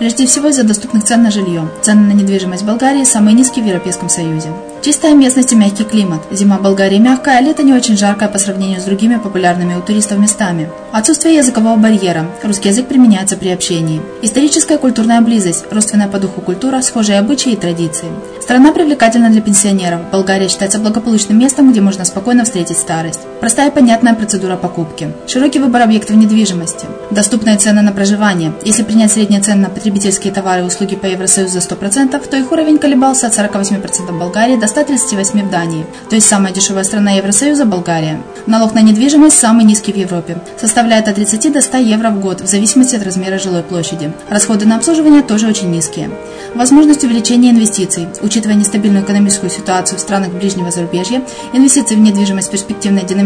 Прежде всего из-за доступных цен на жилье. Цены на недвижимость в Болгарии самые низкие в Европейском Союзе. Чистая местность и мягкий климат. Зима в Болгарии мягкая, а лето не очень жаркое по сравнению с другими популярными у туристов местами. Отсутствие языкового барьера. Русский язык применяется при общении. Историческая и культурная близость. Родственная по духу культура, схожие обычаи и традиции. Страна привлекательна для пенсионеров. Болгария считается благополучным местом, где можно спокойно встретить старость. Простая и понятная процедура покупки. Широкий выбор объектов недвижимости. Доступные цены на проживание. Если принять средние цены на потребительские товары и услуги по Евросоюзу за 100%, то их уровень колебался от 48% в Болгарии до 138 в Дании, то есть самая дешевая страна Евросоюза – Болгария. Налог на недвижимость самый низкий в Европе, составляет от 30 до 100 евро в год, в зависимости от размера жилой площади. Расходы на обслуживание тоже очень низкие. Возможность увеличения инвестиций. Учитывая нестабильную экономическую ситуацию в странах ближнего зарубежья, инвестиции в недвижимость перспективной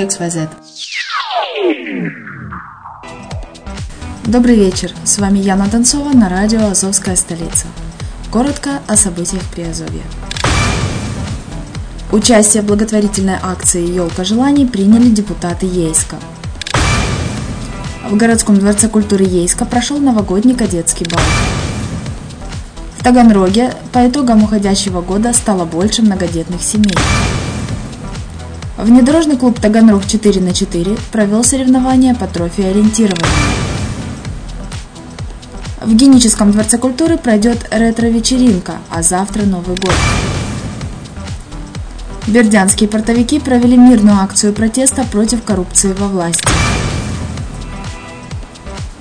reddefisline.xyz. Добрый вечер, с вами Яна Донцова на радио «Азовская столица». Коротко о событиях Приазовья. Участие в благотворительной акции «Елка желаний» приняли депутаты Ейска. В городском дворце культуры Ейска прошел новогодний кадетский бал. В Таганроге по итогам уходящего года стало больше многодетных семей. Внедорожный клуб «Таганрог 4 на 4 провел соревнования по трофи-ориентированию. В Геническом дворце культуры пройдет ретро-вечеринка, а завтра Новый год. Бердянские портовики провели мирную акцию протеста против коррупции во власти.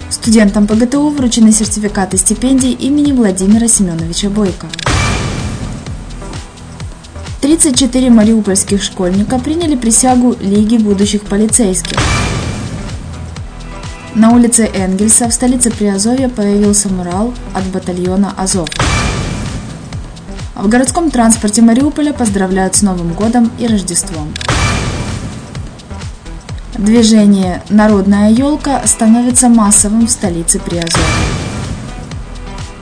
Студентам ПГТУ вручены сертификаты стипендий имени Владимира Семеновича Бойко. 34 мариупольских школьника приняли присягу Лиги будущих полицейских. На улице Энгельса в столице Приазовья появился мурал от батальона «Азов». В городском транспорте Мариуполя поздравляют с Новым годом и Рождеством. Движение «Народная елка» становится массовым в столице Приазовья.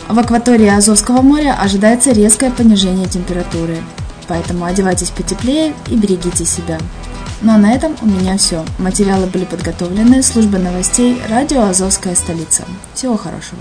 В акватории Азовского моря ожидается резкое понижение температуры, поэтому одевайтесь потеплее и берегите себя. Ну а на этом у меня все. Материалы были подготовлены службой новостей радио «Азовская столица». Всего хорошего.